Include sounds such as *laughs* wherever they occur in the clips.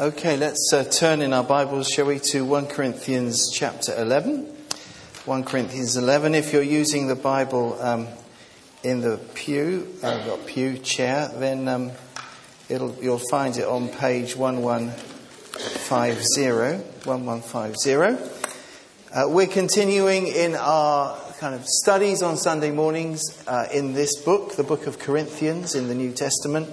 Okay, let's uh, turn in our Bibles, shall we, to 1 Corinthians chapter 11. 1 Corinthians 11. If you're using the Bible um, in the pew, uh, got pew chair, then um, you'll find it on page 1150. 1150. Uh, we're continuing in our kind of studies on Sunday mornings uh, in this book, the book of Corinthians in the New Testament.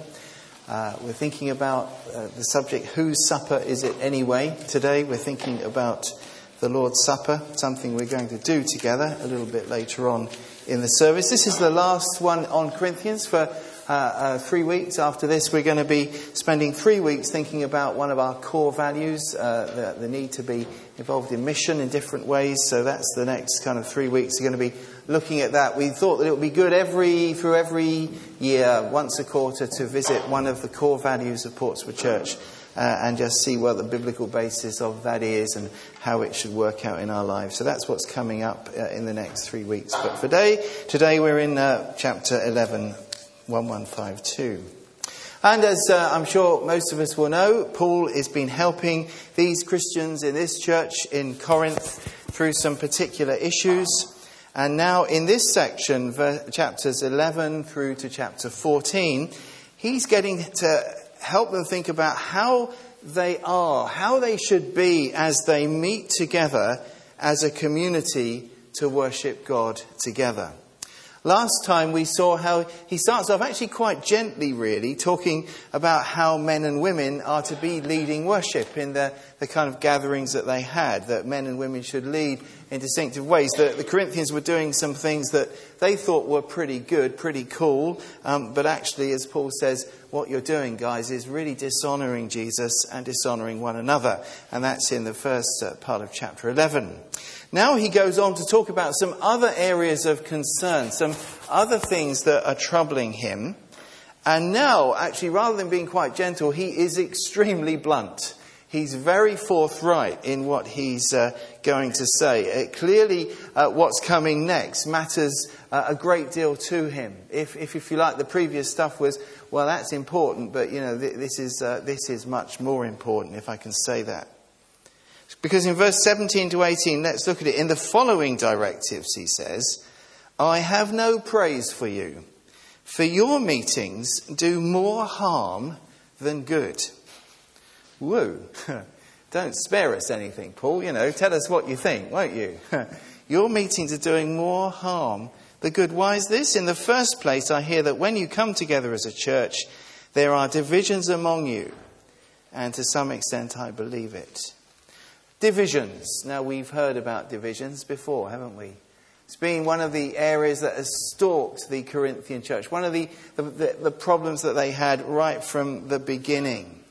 Uh, we're thinking about uh, the subject, whose supper is it anyway? Today we're thinking about the Lord's Supper, something we're going to do together a little bit later on in the service. This is the last one on Corinthians for uh, uh, three weeks. After this, we're going to be spending three weeks thinking about one of our core values, uh, the, the, need to be involved in mission in different ways. So that's the next kind of three weeks. We're going to be looking at that. We thought that it would be good every through every year, once a quarter, to visit one of the core values of Portswood Church. Uh, and just see what the biblical basis of that is and how it should work out in our lives. So that's what's coming up uh, in the next three weeks. But for today, today we're in uh, chapter 11, 1152. And as uh, I'm sure most of us will know, Paul has been helping these Christians in this church in Corinth through some particular issues. And now, in this section, chapters 11 through to chapter 14, he's getting to help them think about how they are, how they should be as they meet together as a community to worship God together. Last time we saw how he starts off actually quite gently, really, talking about how men and women are to be leading worship in the, the kind of gatherings that they had, that men and women should lead in distinctive ways. The, the Corinthians were doing some things that they thought were pretty good, pretty cool, um, but actually, as Paul says, what you're doing, guys, is really dishonoring Jesus and dishonoring one another. And that's in the first uh, part of chapter 11. Now he goes on to talk about some other areas of concern, some other things that are troubling him. And now, actually, rather than being quite gentle, he is extremely blunt. He's very forthright in what he's uh, going to say. Uh, clearly, uh, what's coming next matters uh, a great deal to him. If, if, if you like, the previous stuff was, well, that's important, but you know, th- this is uh, this is much more important, if I can say that. Because in verse 17 to 18, let's look at it. In the following directives, he says, I have no praise for you, for your meetings do more harm than good. Woo. *laughs* Don't spare us anything, Paul. You know, tell us what you think, won't you? *laughs* your meetings are doing more harm than good. Why is this? In the first place, I hear that when you come together as a church, there are divisions among you. And to some extent, I believe it. Divisions. Now, we've heard about divisions before, haven't we? It's been one of the areas that has stalked the Corinthian church, one of the, the, the, problems that they had right from the beginning.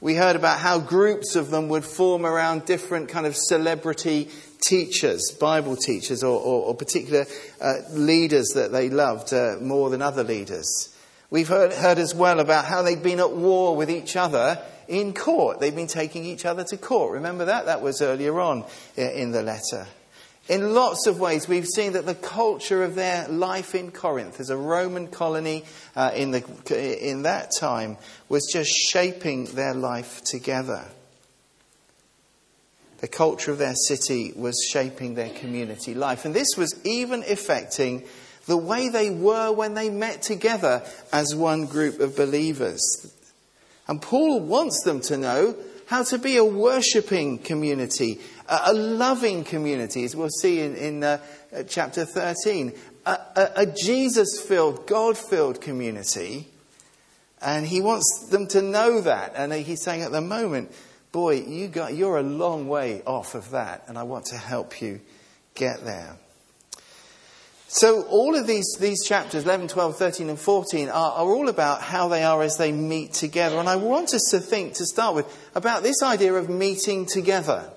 We heard about how groups of them would form around different kind of celebrity teachers, Bible teachers, or, or, or particular uh, leaders that they loved uh, more than other leaders. We've heard, heard as well about how they'd been at war with each other in court. They've been taking each other to court. Remember that? That was earlier on in the letter. In lots of ways, we've seen that the culture of their life in Corinth as a Roman colony uh, in, the, in that time was just shaping their life together. The culture of their city was shaping their community life. And this was even affecting the way they were when they met together as one group of believers. And Paul wants them to know how to be a worshipping community, a, loving community, as we'll see in, in uh, chapter 13, a, a, a Jesus filled, God filled community. And he wants them to know that. And he's saying at the moment, boy, you got, you're a long way off of that, and I want to help you get there. So, all of these, these chapters, 11, 12, 13, and 14, are, are, all about how they are as they meet together. And I want us to think, to start with, about this idea of meeting together.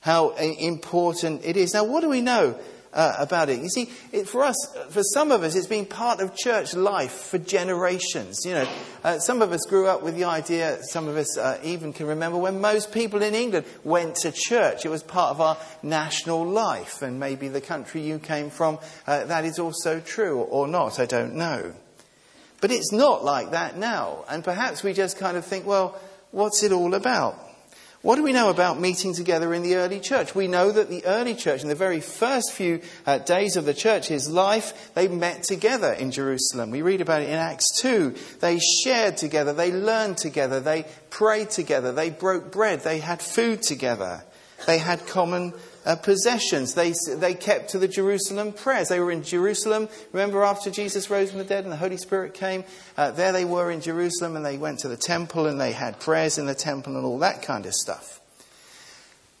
How important it is. Now, what do we know uh, about it. You see, it, for us, for some of us, it's been part of church life for generations. You know, uh, some of us grew up with the idea. Some of us uh, even can remember when most people in England went to church. It was part of our national life, and maybe the country you came from, uh, that is also true or not. I don't know. But it's not like that now, and perhaps we just kind of think, well. what's it all about? What do we know about meeting together in the early church? We know that the early church, in the very first few uh, days of the church's life, they met together in Jerusalem. We read about it in Acts 2. They shared together, they learned together, they prayed together, they broke bread, they had food together, they had common uh, possessions. They, they kept to the Jerusalem prayers. They were in Jerusalem. Remember after Jesus rose from the dead and the Holy Spirit came? Uh, there they were in Jerusalem and they went to the temple and they had prayers in the temple and all that kind of stuff.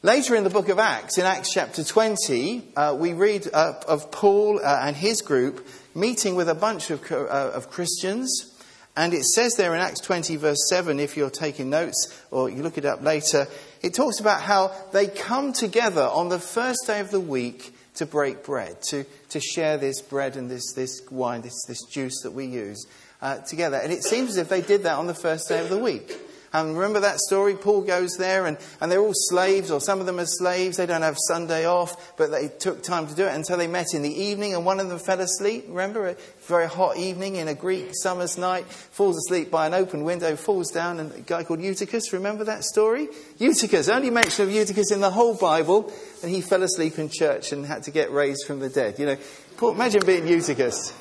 Later in the book of Acts, in Acts chapter 20, uh, we read of Paul uh, and his group meeting with a bunch of, uh, of Christians. And it says there in Acts 20, verse 7, if you're taking notes or you look it up later, it talks about how they come together on the first day of the week to break bread, to, to share this bread and this, this wine, this, this juice that we use uh, together. And it seems as if they did that on the first day of the week. And remember that story? Paul goes there and, and they're all slaves, or some of them are slaves. They don't have Sunday off, but they took time to do it. And so they met in the evening and one of them fell asleep. Remember? A very hot evening in a Greek summer's night, falls asleep by an open window, falls down, and a guy called Eutychus, remember that story? Eutychus, only mention of Eutychus in the whole Bible, and he fell asleep in church and had to get raised from the dead. You know, imagine being Eutychus.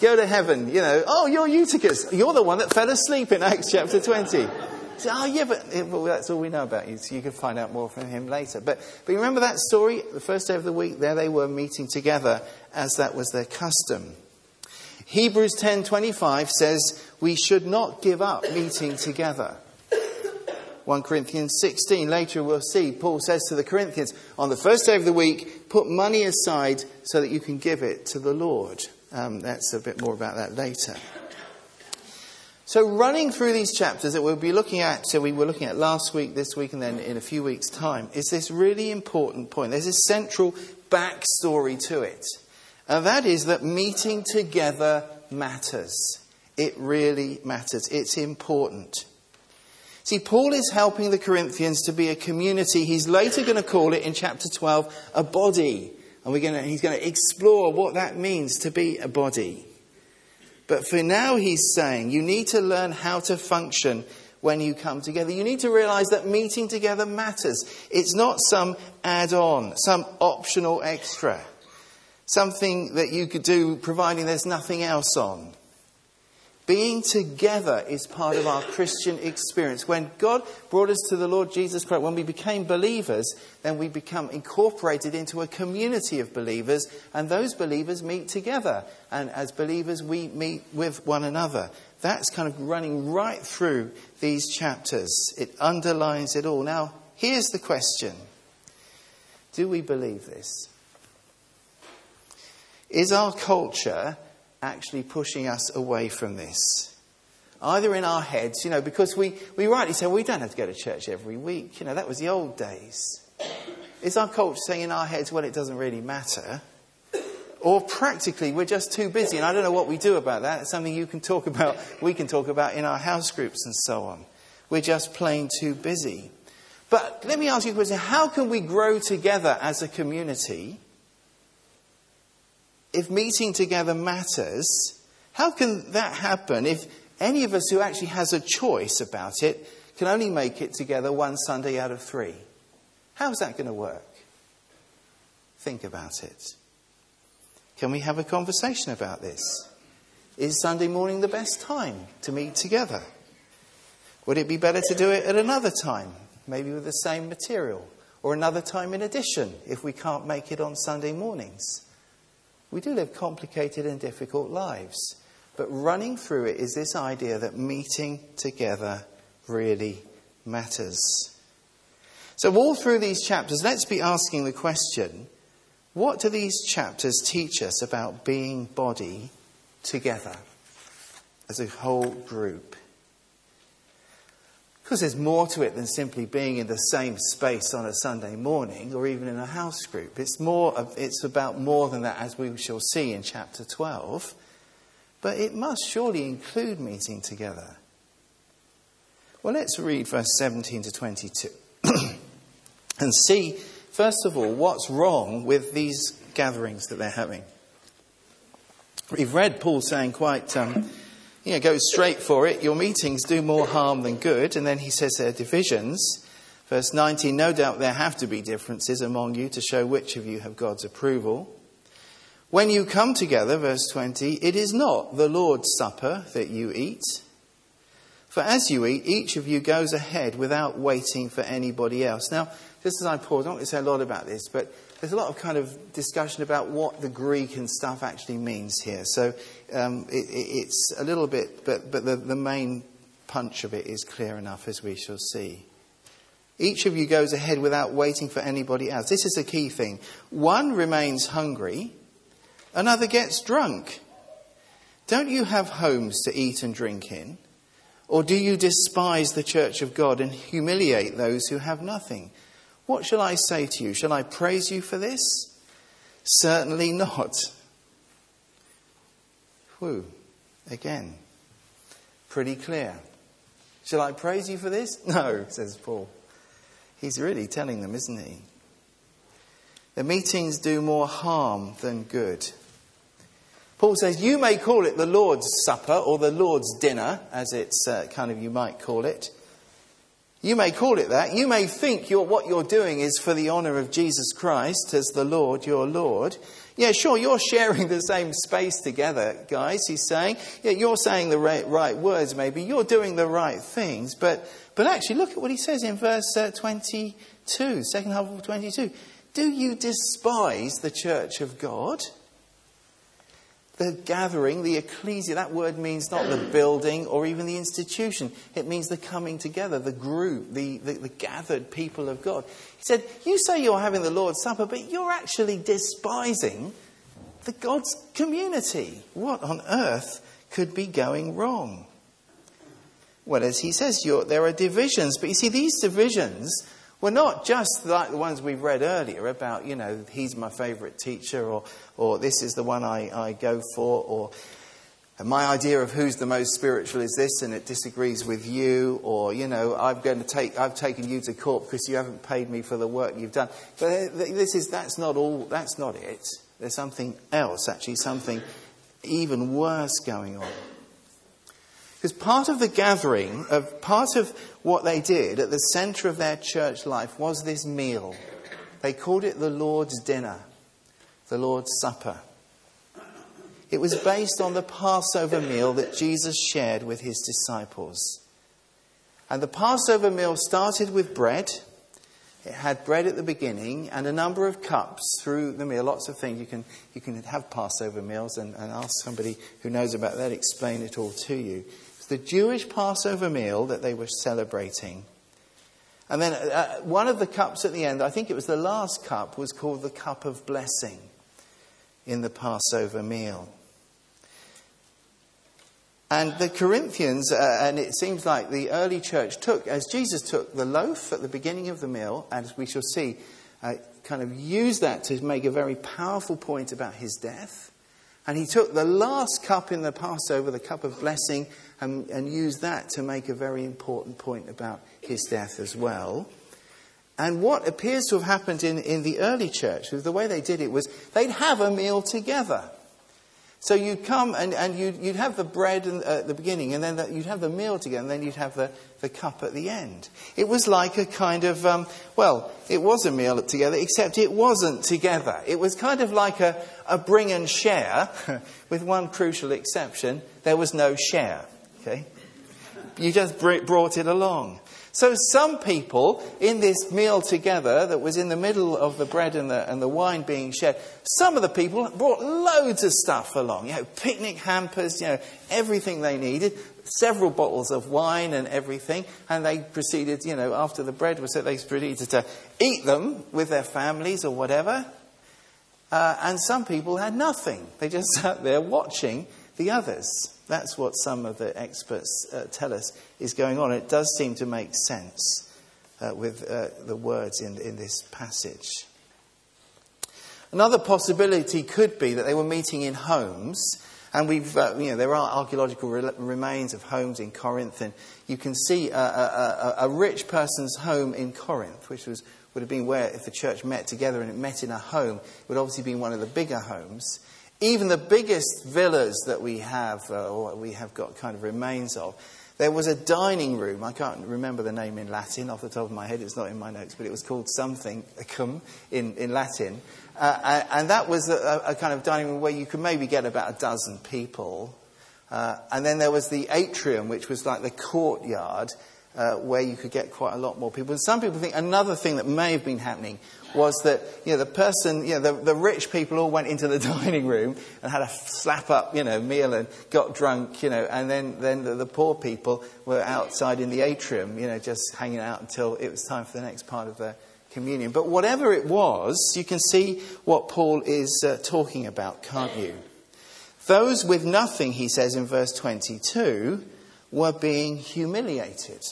Go to heaven, you know, oh, you're Eutychus. You're the one that fell asleep in Acts chapter 20. Say, oh, yeah, but well, that's all we know about you, so you can find out more from him later. But, but you remember that story? The first day of the week, there they were meeting together as that was their custom. Hebrews 10:25 says we should not give up meeting together. 1 Corinthians 16 later we'll see Paul says to the Corinthians on the first day of the week put money aside so that you can give it to the Lord. Um, that's a bit more about that later. So, running through these chapters that we'll be looking at, so we were looking at last week, this week, and then in a few weeks' time, is this really important point. There's a central backstory to it. And that is that meeting together matters. It really matters. It's important. See, Paul is helping the Corinthians to be a community. He's later going to call it in chapter 12 a body. And we're going to, he's going to explore what that means to be a body. But for now, he's saying you need to learn how to function when you come together. You need to realize that meeting together matters. It's not some add on, some optional extra, something that you could do providing there's nothing else on. Being together is part of our Christian experience. When God brought us to the Lord Jesus Christ, when we became believers, then we become incorporated into a community of believers, and those believers meet together. And as believers, we meet with one another. That's kind of running right through these chapters. It underlines it all. Now, here's the question Do we believe this? Is our culture actually pushing us away from this. Either in our heads, you know, because we, we rightly say, we don't have to go to church every week. You know, that was the old days. Is our culture saying in our heads, well, it doesn't really matter? Or practically, we're just too busy, and I don't know what we do about that. It's something you can talk about, we can talk about in our house groups and so on. We're just plain too busy. But let me ask you a question how can we grow together as a community if meeting together matters, how can that happen if any of us who actually has a choice about it can only make it together one Sunday out of three? How's that going to work? Think about it. Can we have a conversation about this? Is Sunday morning the best time to meet together? Would it be better to do it at another time, maybe with the same material, or another time in addition if we can't make it on Sunday mornings? We do live complicated and difficult lives. But running through it is this idea that meeting together really matters. So, all through these chapters, let's be asking the question what do these chapters teach us about being body together as a whole group? Because there's more to it than simply being in the same space on a Sunday morning or even in a house group. It's, more of, it's about more than that, as we shall see in chapter 12. But it must surely include meeting together. Well, let's read verse 17 to 22 *clears throat* and see, first of all, what's wrong with these gatherings that they're having. We've read Paul saying quite. Um, you know, goes straight for it. Your meetings do more harm than good. And then he says there are divisions. Verse 19 No doubt there have to be differences among you to show which of you have God's approval. When you come together, verse 20, it is not the Lord's Supper that you eat. For as you eat, each of you goes ahead without waiting for anybody else. Now, just as I pause, I don't want to say a lot about this, but there's a lot of kind of discussion about what the Greek and stuff actually means here. So um, it, it's a little bit, but, but the, the main punch of it is clear enough, as we shall see. Each of you goes ahead without waiting for anybody else. This is a key thing. One remains hungry, another gets drunk. Don't you have homes to eat and drink in? Or do you despise the church of God and humiliate those who have nothing? What shall I say to you? Shall I praise you for this? Certainly not. Whew. Again. Pretty clear. Shall I praise you for this? *laughs* No, says Paul. He's really telling them, isn't he? The meetings do more harm than good. Paul says, You may call it the Lord's Supper or the Lord's Dinner, as it's uh, kind of you might call it. You may call it that. You may think you're, what you're doing is for the honour of Jesus Christ as the Lord, your Lord. Yeah, sure, you're sharing the same space together, guys, he's saying. Yeah, you're saying the right, right words, maybe. You're doing the right things. But, but actually, look at what he says in verse uh, 22, second half of 22. Do you despise the church of God? The gathering, the ecclesia, that word means not the building or even the institution. It means the coming together, the group, the, the, the, gathered people of God. He said, You say you're having the Lord's Supper, but you're actually despising the God's community. What on earth could be going wrong? Well, as he says, there are divisions, but you see, these divisions were not just like the ones we've read earlier about, you know, he's my favourite teacher, or, or this is the one I, I go for, or my idea of who's the most spiritual is this and it disagrees with you, or, you know, I'm going to take, I've taken you to court because you haven't paid me for the work you've done. But uh, this is, that's not all, that's not it. There's something else, actually, something even worse going on. Because part of the gathering, of part of what they did at the center of their church life was this meal. They called it the Lord's dinner, the Lord's supper. It was based on the Passover meal that Jesus shared with his disciples. And the Passover meal started with bread. It had bread at the beginning and a number of cups through the meal. Lots of things. You can, you can have Passover meals and, and ask somebody who knows about that, explain it all to you the Jewish Passover meal that they were celebrating. And then uh, one of the cups at the end, I think it was the last cup, was called the cup of blessing in the Passover meal. And the Corinthians, uh, and it seems like the early church took, as Jesus took the loaf at the beginning of the meal, and as we shall see, uh, kind of used that to make a very powerful point about his death. And he took the last cup in the Passover, the cup of blessing, and, and used that to make a very important point about his death as well. And what appears to have happened in, in the early church, the way they did it was they'd have a meal together. So you'd come and, and you'd, you'd have the bread uh, at the beginning, and then the, you'd have the meal together, and then you'd have the, the cup at the end. It was like a kind of, um, well, it was a meal together, except it wasn't together. It was kind of like a, a bring and share, *laughs* with one crucial exception there was no share. Okay? You just brought it along. So some people in this meal together that was in the middle of the bread and the, and the wine being shared, some of the people brought loads of stuff along. You know, picnic hampers, you know, everything they needed, several bottles of wine and everything. And they proceeded, you know, after the bread was set, they proceeded to eat them with their families or whatever. Uh, and some people had nothing. They just *laughs* sat there watching the others. That's what some of the experts uh, tell us is going on. It does seem to make sense uh, with uh, the words in, in this passage. Another possibility could be that they were meeting in homes. And we've, uh, you know, there are archaeological re- remains of homes in Corinth, and you can see a, a, a, a rich person's home in Corinth, which was, would have been where, if the church met together and it met in a home, it would obviously be one of the bigger homes Even the biggest villas that we have, uh, or we have got kind of remains of, there was a dining room. I can't remember the name in Latin off the top of my head. It's not in my notes, but it was called something cum in, in Latin. Uh, and that was a, a, kind of dining room where you could maybe get about a dozen people. Uh, and then there was the atrium, which was like the courtyard, uh, where you could get quite a lot more people. Some people think another thing that may have been happening was that you know the person, you know, the, the rich people all went into the *laughs* dining room and had a slap up, you know, meal and got drunk, you know, and then then the, the poor people were outside in the atrium, you know, just hanging out until it was time for the next part of the communion. But whatever it was, you can see what Paul is uh, talking about, can't you? Those with nothing, he says in verse 22, were being humiliated.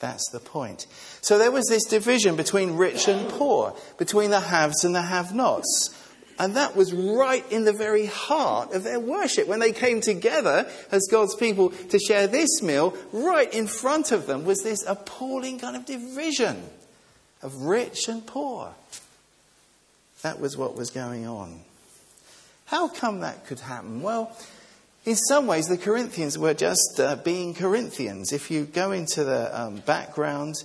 That's the point. So there was this division between rich and poor, between the haves and the have nots. And that was right in the very heart of their worship. When they came together as God's people to share this meal, right in front of them was this appalling kind of division of rich and poor. That was what was going on. How come that could happen? Well, in some ways, the Corinthians were just uh, being Corinthians. If you go into the um, background,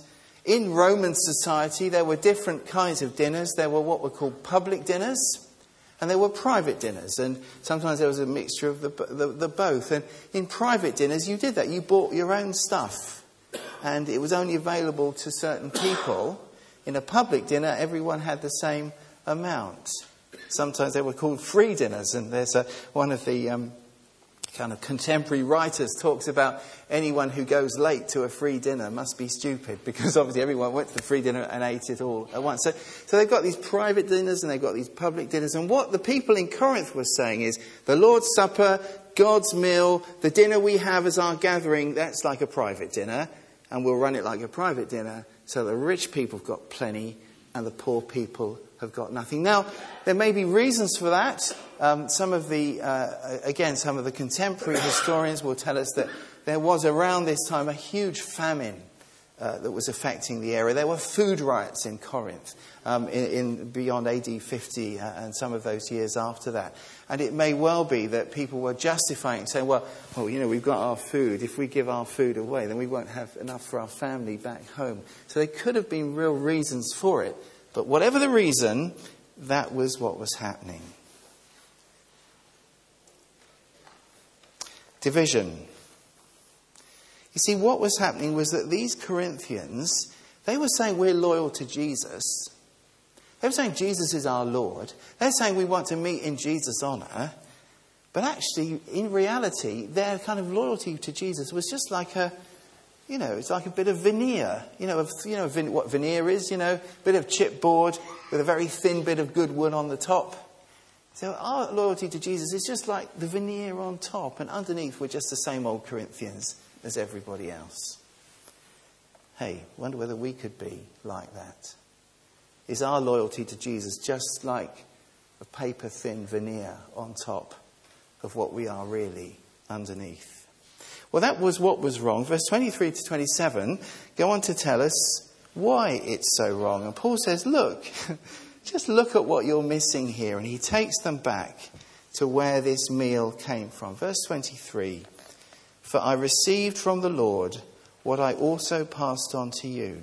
in Roman society, there were different kinds of dinners. There were what were called public dinners, and there were private dinners. And sometimes there was a mixture of the, the, the both. And in private dinners, you did that. You bought your own stuff, and it was only available to certain people. In a public dinner, everyone had the same amount. Sometimes they were called free dinners, and there's a, one of the um, kind of contemporary writers talks about anyone who goes late to a free dinner must be stupid because *laughs* obviously everyone went to the free dinner and ate it all at once. So, so they've got these private dinners and they've got these public dinners. And what the people in Corinth were saying is the Lord's Supper, God's meal, the dinner we have as our gathering, that's like a private dinner. And we'll run it like a private dinner so the rich people have got plenty and the poor people have got nothing. Now, there may be reasons for that. Um, some of the, uh, again, some of the contemporary historians will tell us that there was around this time a huge famine uh, that was affecting the area. There were food riots in Corinth um, in, in, beyond AD 50 uh, and some of those years after that. And it may well be that people were justifying, saying, well, well, you know, we've got our food. If we give our food away, then we won't have enough for our family back home. So there could have been real reasons for it. But whatever the reason, that was what was happening. Division. You see, what was happening was that these Corinthians, they were saying we're loyal to Jesus. They were saying Jesus is our Lord. They're saying we want to meet in Jesus' honour. But actually, in reality, their kind of loyalty to Jesus was just like a, you know, it's like a bit of veneer. You know, of, you know what veneer is, you know, a bit of chipboard with a very thin bit of good wood on the top. So our loyalty to Jesus is just like the veneer on top, and underneath we're just the same old Corinthians as everybody else. Hey, wonder whether we could be like that. Is our loyalty to Jesus just like a paper thin veneer on top of what we are really underneath? Well, that was what was wrong. Verse 23 to 27 go on to tell us why it's so wrong. And Paul says, Look, *laughs* just look at what you're missing here. And he takes them back to where this meal came from. Verse 23 For I received from the Lord what I also passed on to you.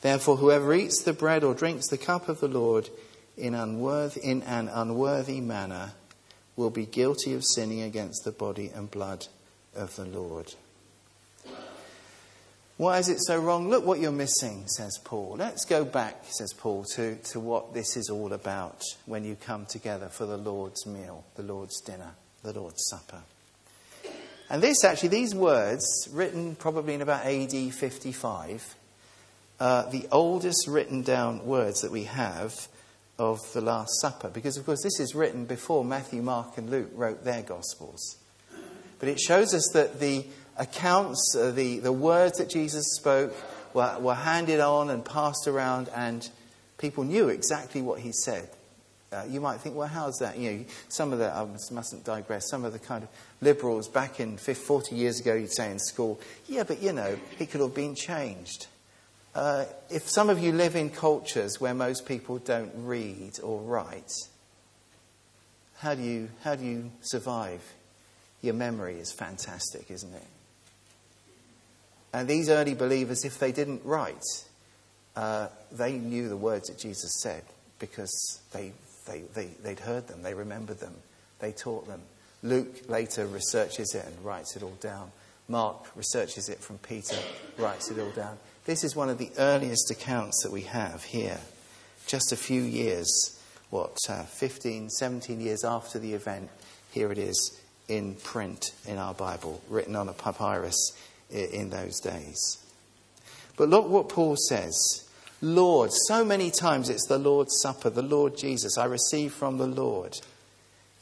Therefore, whoever eats the bread or drinks the cup of the Lord in, unworthy, in an unworthy manner will be guilty of sinning against the body and blood of the Lord. Why is it so wrong? Look what you're missing, says Paul. Let's go back, says Paul, to, to what this is all about when you come together for the Lord's meal, the Lord's dinner, the Lord's supper. And this actually, these words, written probably in about AD 55, uh, the oldest written down words that we have of the Last Supper. Because, of course, this is written before Matthew, Mark, and Luke wrote their Gospels. But it shows us that the accounts, uh, the, the words that Jesus spoke, were, were handed on and passed around, and people knew exactly what he said. Uh, you might think, well, how's that? You know, some of the, I mustn't digress, some of the kind of liberals back in 50, 40 years ago, you'd say in school, yeah, but you know, it could have been changed. Uh, if some of you live in cultures where most people don't read or write, how do you, how do you survive? Your memory is fantastic, isn't it? And these early believers, if they didn't write, uh, they knew the words that Jesus said because they, they, they, they'd heard them, they remembered them, they taught them. Luke later researches it and writes it all down. Mark researches it from Peter, writes it all down. This is one of the earliest accounts that we have here, just a few years, what, uh, 15, 17 years after the event. Here it is in print in our Bible, written on a papyrus in those days. But look what Paul says Lord, so many times it's the Lord's Supper, the Lord Jesus, I receive from the Lord.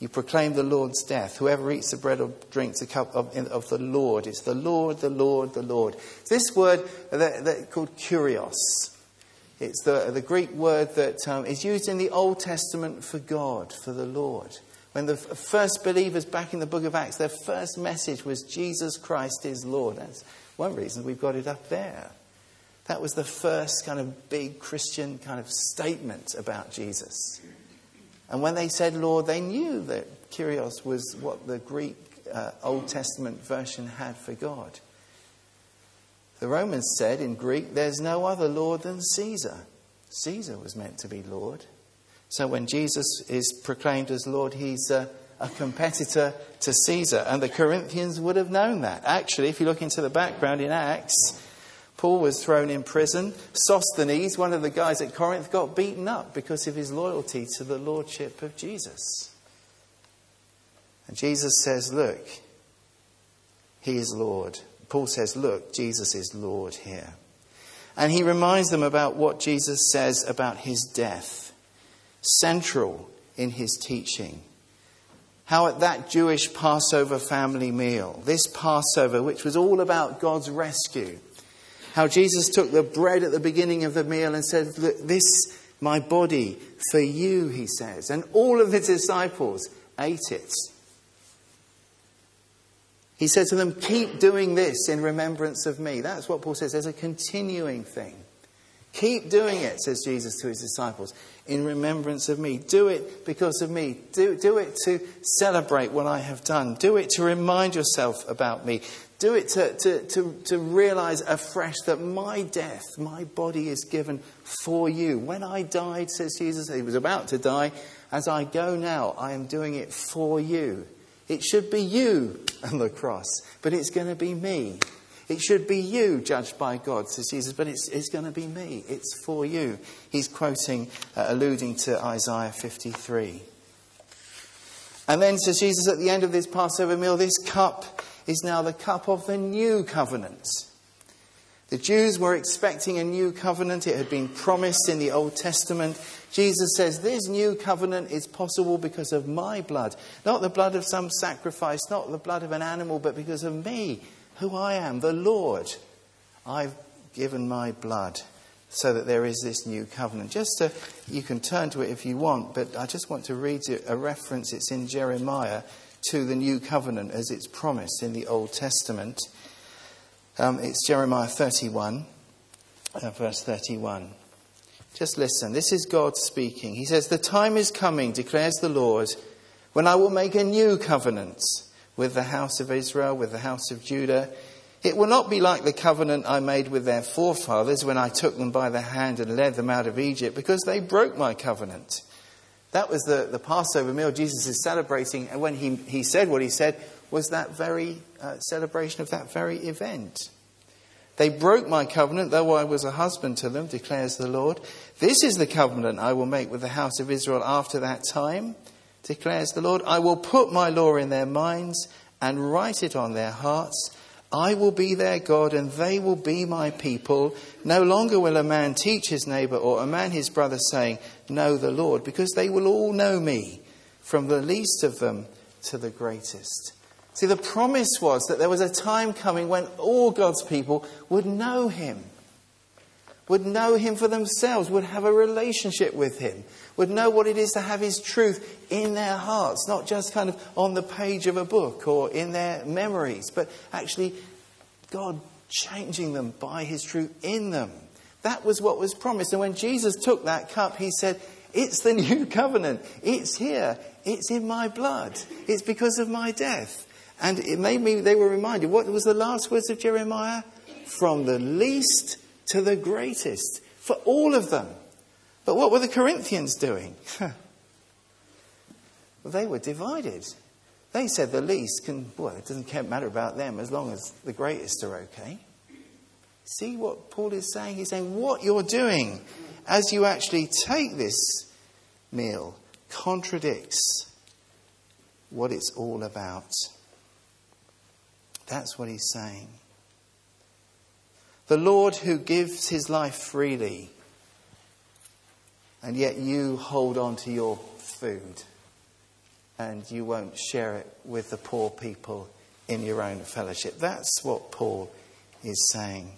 You proclaim the Lord's death. Whoever eats the bread or drinks the cup of, of the Lord, it's the Lord, the Lord, the Lord. This word that, that called kurios. It's the, the Greek word that um, is used in the Old Testament for God, for the Lord. When the first believers back in the book of Acts, their first message was Jesus Christ is Lord. That's one reason we've got it up there. That was the first kind of big Christian kind of statement about Jesus. And when they said Lord, they knew that Kyrios was what the Greek uh, Old Testament version had for God. The Romans said in Greek, There's no other Lord than Caesar. Caesar was meant to be Lord. So when Jesus is proclaimed as Lord, he's a, a, competitor to Caesar. And the Corinthians would have known that. Actually, if you look into the background in Acts, Paul was thrown in prison. Sosthenes, one of the guys at Corinth, got beaten up because of his loyalty to the lordship of Jesus. And Jesus says, Look, he is Lord. Paul says, Look, Jesus is Lord here. And he reminds them about what Jesus says about his death, central in his teaching. How at that Jewish Passover family meal, this Passover, which was all about God's rescue, how Jesus took the bread at the beginning of the meal and said, Look, This, my body, for you, he says. And all of his disciples ate it. He said to them, Keep doing this in remembrance of me. That's what Paul says. There's a continuing thing. Keep doing it, says Jesus to his disciples, in remembrance of me. Do it because of me. Do, do it to celebrate what I have done. Do it to remind yourself about me. Do it to, to, to, to realize afresh that my death, my body is given for you. When I died, says Jesus, he was about to die. As I go now, I am doing it for you. It should be you on the cross, but it's going to be me. It should be you judged by God, says Jesus, but it's, it's going to be me. It's for you. He's quoting, uh, alluding to Isaiah 53. And then says Jesus at the end of this Passover meal, this cup is now the cup of the new covenant. The Jews were expecting a new covenant. It had been promised in the Old Testament. Jesus says, This new covenant is possible because of my blood. Not the blood of some sacrifice, not the blood of an animal, but because of me, who I am, the Lord. I've given my blood so that there is this new covenant. Just to, you can turn to it if you want, but I just want to read you a reference. It's in Jeremiah to the new covenant as it's promised in the Old Testament. Um, it's Jeremiah 31, uh, verse 31. Just listen. This is God speaking. He says, The time is coming, declares the Lord, when I will make a new covenant with the house of Israel, with the house of Judah. It will not be like the covenant I made with their forefathers when I took them by the hand and led them out of Egypt, because they broke my covenant. That was the, the Passover meal Jesus is celebrating. And when he, he said what he said, was that very uh, celebration of that very event. They broke my covenant, though I was a husband to them, declares the Lord. This is the covenant I will make with the house of Israel after that time, declares the Lord. I will put my law in their minds and write it on their hearts. I will be their God, and they will be my people. No longer will a man teach his neighbor or a man his brother, saying, Know the Lord, because they will all know me, from the least of them to the greatest. See, the promise was that there was a time coming when all God's people would know him, would know him for themselves, would have a relationship with him, would know what it is to have his truth in their hearts, not just kind of on the page of a book or in their memories, but actually God changing them by his truth in them. That was what was promised. And when Jesus took that cup, he said, It's the *laughs* new covenant. It's here. It's in my blood. It's because of my death. And it made me, they were reminded, what was the last words of Jeremiah? From the least to the greatest. For all of them. But what were the Corinthians doing? well, they were divided. They said the least can, well, it doesn't matter about them as long as the greatest are okay. See what Paul is saying? He's saying what you're doing as you actually take this meal contradicts what it's all about. That's what he's saying. The Lord who gives his life freely and yet you hold on to your food and you won't share it with the poor people in your own fellowship. That's what Paul is saying.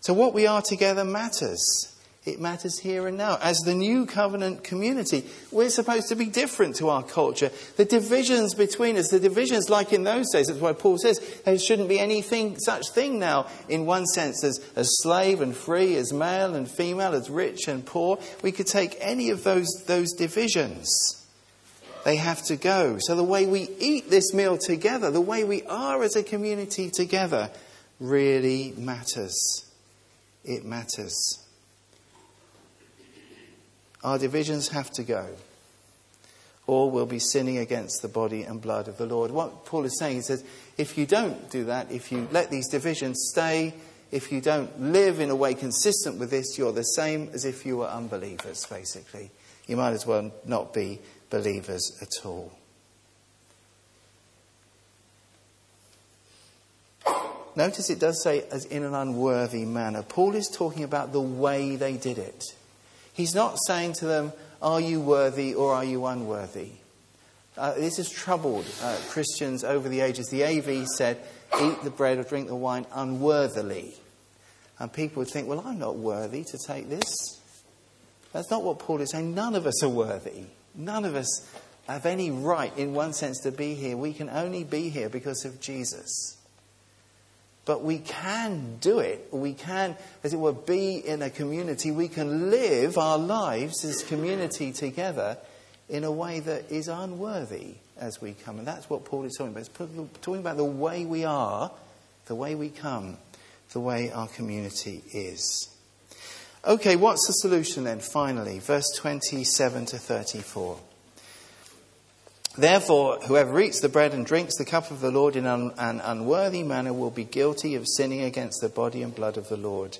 So, what we are together matters. It matters here and now. As the new covenant community, we're supposed to be different to our culture. The divisions between us, the divisions like in those days, that's why Paul says there shouldn't be anything such thing now, in one sense, as, as slave and free, as male and female, as rich and poor. We could take any of those, those divisions. They have to go. So the way we eat this meal together, the way we are as a community together, really matters. It matters. Our divisions have to go, or we'll be sinning against the body and blood of the Lord. What Paul is saying, he says, if you don't do that, if you let these divisions stay, if you don't live in a way consistent with this, you're the same as if you were unbelievers, basically. You might as well not be believers at all. Notice it does say, as in an unworthy manner. Paul is talking about the way they did it. He's not saying to them, Are you worthy or are you unworthy? Uh, this has troubled uh, Christians over the ages. The AV said, Eat the bread or drink the wine unworthily. And people would think, Well, I'm not worthy to take this. That's not what Paul is saying. None of us are worthy. None of us have any right, in one sense, to be here. We can only be here because of Jesus. But we can do it. We can, as it were, be in a community. We can live our lives as community together in a way that is unworthy as we come. And that's what Paul is talking about. He's talking about the way we are, the way we come, the way our community is. Okay, what's the solution then, finally? Verse 27 to 34. Therefore, whoever eats the bread and drinks the cup of the Lord in an unworthy manner will be guilty of sinning against the body and blood of the Lord.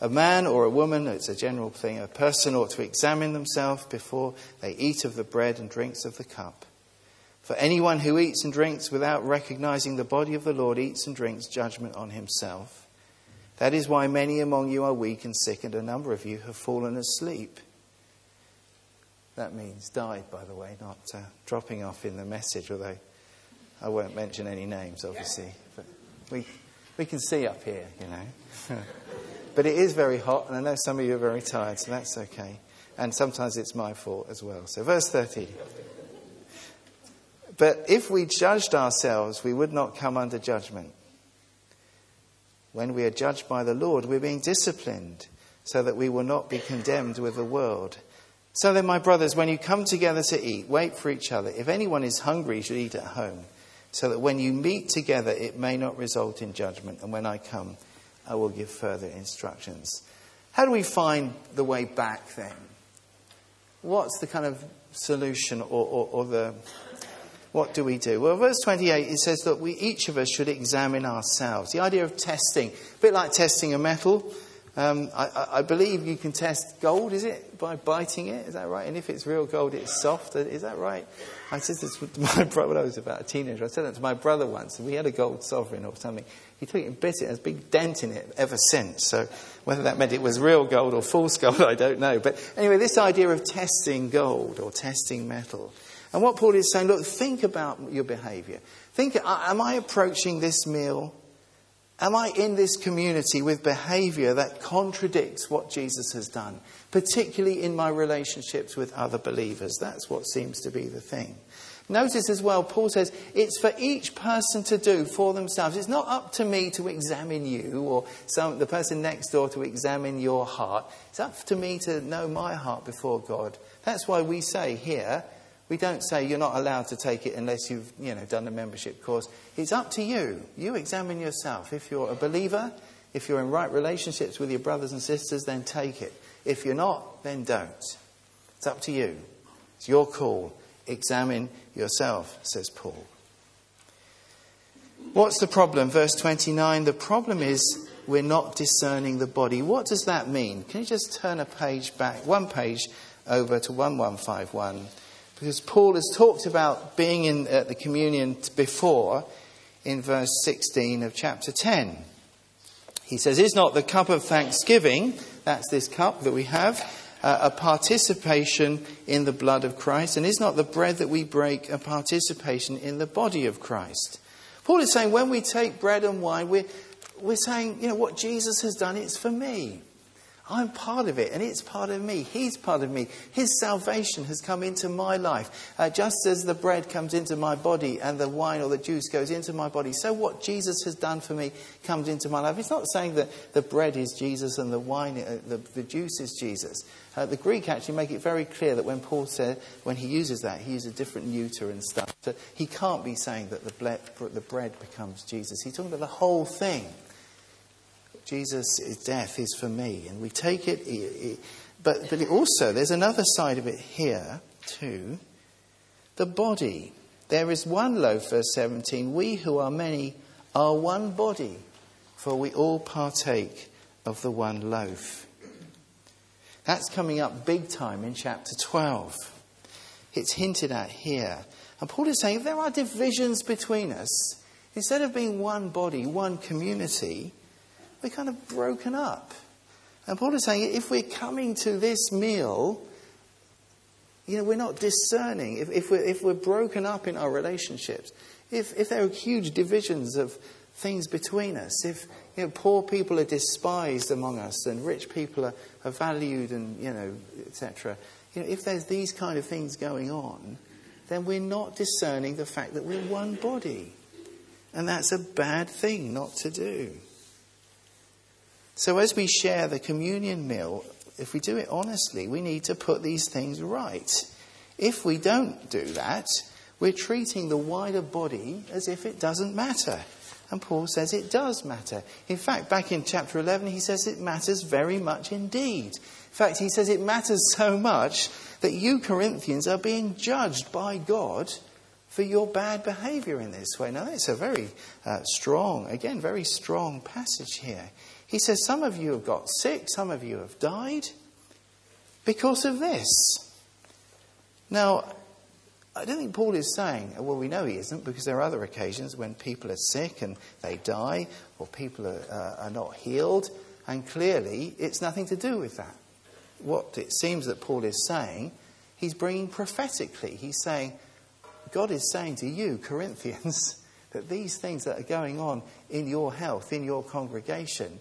A man or a woman, it's a general thing, a person ought to examine themselves before they eat of the bread and drinks of the cup. For anyone who eats and drinks without recognizing the body of the Lord eats and drinks judgment on himself. That is why many among you are weak and sick, and a number of you have fallen asleep. That means died, by the way, not uh, dropping off in the message, although I won't mention any names, obviously. But we, we can see up here, you know. *laughs* but it is very hot, and I know some of you are very tired, so that's okay. And sometimes it's my fault as well. So, verse 30. But if we judged ourselves, we would not come under judgment. When we are judged by the Lord, we're being disciplined so that we will not be condemned with the world. So then, my brothers, when you come together to eat, wait for each other. If anyone is hungry, you should eat at home, so that when you meet together, it may not result in judgment. And when I come, I will give further instructions. How do we find the way back then? What's the kind of solution or, or, or the. What do we do? Well, verse 28, it says that we each of us should examine ourselves. The idea of testing, a bit like testing a metal. Um, I, I, believe you can test gold, is it? By biting it, is that right? And if it's real gold, it's soft, is that right? I said this to *laughs* my brother when I was about a teenager. I said that to my brother once, and we had a gold sovereign or something. He took it and bit it, there's a big dent in it ever since. So whether that meant it was real gold or false gold, *laughs* I don't know. But anyway, this idea of testing gold or testing metal. And what Paul is saying, look, think about your behavior. Think, am I approaching this meal? Am I in this community with behavior that contradicts what Jesus has done, particularly in my relationships with other believers? That's what seems to be the thing. Notice as well, Paul says it's for each person to do for themselves. It's not up to me to examine you or some, the person next door to examine your heart. It's up to me to know my heart before God. That's why we say here, we don't say you're not allowed to take it unless you've you know, done a membership course. It's up to you. You examine yourself. If you're a believer, if you're in right relationships with your brothers and sisters, then take it. If you're not, then don't. It's up to you. It's your call. Examine yourself, says Paul. What's the problem? Verse 29 the problem is we're not discerning the body. What does that mean? Can you just turn a page back, one page over to 1151? Because Paul has talked about being in the communion before in verse 16 of chapter 10. He says, Is not the cup of thanksgiving, that's this cup that we have, uh, a participation in the blood of Christ? And is not the bread that we break a participation in the body of Christ? Paul is saying when we take bread and wine, we're, we're saying, you know, what Jesus has done, it's for me. I'm part of it, and it's part of me. He's part of me. His salvation has come into my life. Uh, just as the bread comes into my body and the wine or the juice goes into my body, so what Jesus has done for me comes into my life. It's not saying that the bread is Jesus and the wine, uh, the, the juice is Jesus. Uh, the Greek actually make it very clear that when Paul said, when he uses that, he uses a different neuter and stuff. So he can't be saying that the, ble- the bread becomes Jesus. He's talking about the whole thing. Jesus' death is for me. And we take it, but, but also, there's another side of it here, too. The body. There is one loaf, verse 17. We who are many are one body, for we all partake of the one loaf. That's coming up big time in chapter 12. It's hinted at here. And Paul is saying if there are divisions between us, instead of being one body, one community, we're kind of broken up. And Paul is saying if we're coming to this meal, you know, we're not discerning. If, if, we're, if we're broken up in our relationships, if, if there are huge divisions of things between us, if you know, poor people are despised among us and rich people are, are valued and, you know, etc., you know, if there's these kind of things going on, then we're not discerning the fact that we're one body. And that's a bad thing not to do. So, as we share the communion meal, if we do it honestly, we need to put these things right. If we don't do that, we're treating the wider body as if it doesn't matter. And Paul says it does matter. In fact, back in chapter 11, he says it matters very much indeed. In fact, he says it matters so much that you Corinthians are being judged by God for your bad behavior in this way. Now, that's a very uh, strong, again, very strong passage here. He says, Some of you have got sick, some of you have died because of this. Now, I don't think Paul is saying, well, we know he isn't, because there are other occasions when people are sick and they die, or people are, uh, are not healed, and clearly it's nothing to do with that. What it seems that Paul is saying, he's bringing prophetically. He's saying, God is saying to you, Corinthians, *laughs* that these things that are going on in your health, in your congregation,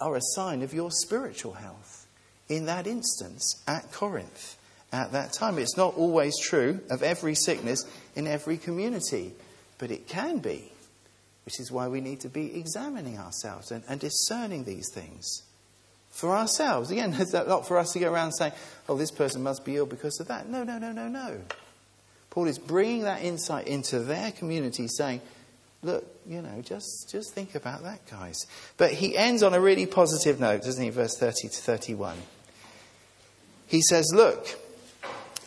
are a sign of your spiritual health in that instance at Corinth at that time. It's not always true of every sickness in every community, but it can be, which is why we need to be examining ourselves and, and discerning these things for ourselves. Again, *laughs* it's not for us to go around saying, oh, this person must be ill because of that. No, no, no, no, no. Paul is bringing that insight into their community, saying, Look, you know, just, just think about that, guys. But he ends on a really positive note, doesn't he? Verse 30 to 31. He says, Look,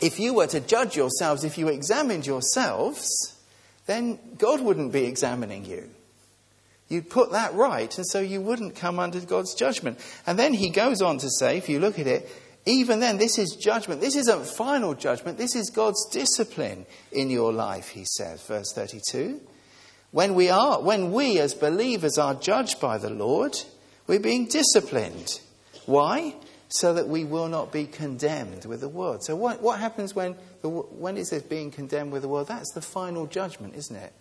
if you were to judge yourselves, if you examined yourselves, then God wouldn't be examining you. You'd put that right, and so you wouldn't come under God's judgment. And then he goes on to say, if you look at it, even then, this is judgment. This isn't final judgment. This is God's discipline in your life, he says, verse 32. When we are, when we as believers are judged by the Lord, we're being disciplined. Why? So that we will not be condemned with the world. So what, what happens when, the, when it being condemned with the world? That's the final judgment, isn't it?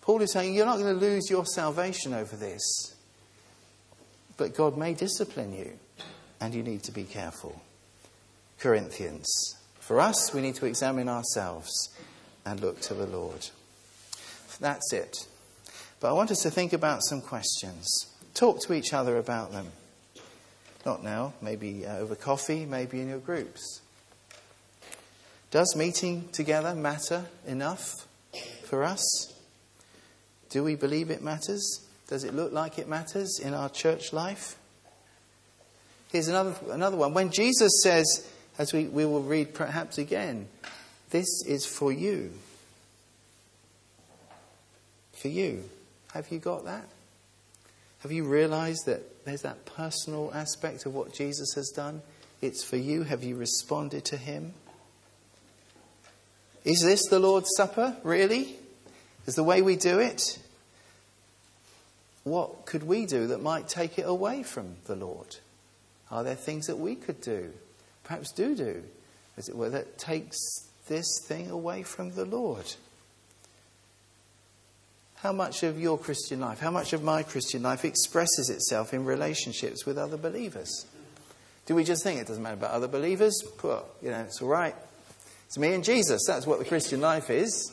Paul is saying you're not going to lose your salvation over this. But God may discipline you, and you need to be careful. Corinthians. For us, we need to examine ourselves and look to the Lord. That's it. But I want us to think about some questions. Talk to each other about them. Not now, maybe uh, over coffee, maybe in your groups. Does meeting together matter enough for us? Do we believe it matters? Does it look like it matters in our church life? Here's another, another one. When Jesus says, as we, we will read perhaps again, this is for you for you. Have you got that? Have you realized that there's that personal aspect of what Jesus has done? It's for you. Have you responded to him? Is this the Lord's Supper, really? Is the way we do it? What could we do that might take it away from the Lord? Are there things that we could do, perhaps do do, as it were, that takes this thing away from the Lord? How much of your Christian life, how much of my Christian life expresses itself in relationships with other believers? Do we just think it doesn't matter about other believers? Well, you know, it's all right. It's me and Jesus. That's what the Christian life is.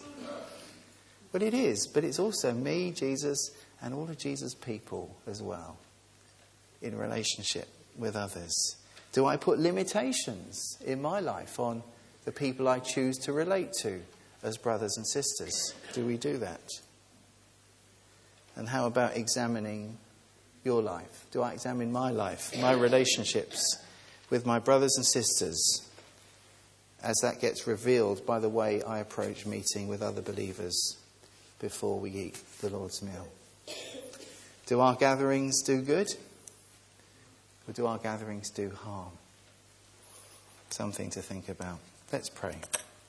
But it is. But it's also me, Jesus, and all of Jesus' people as well in relationship with others. Do I put limitations in my life on the people I choose to relate to as brothers and sisters? Do we do that? And how about examining your life? Do I examine my life, my relationships with my brothers and sisters as that gets revealed by the way I approach meeting with other believers before we eat the Lord's meal? Do our gatherings do good? Or do our gatherings do harm? Something to think about. Let's pray.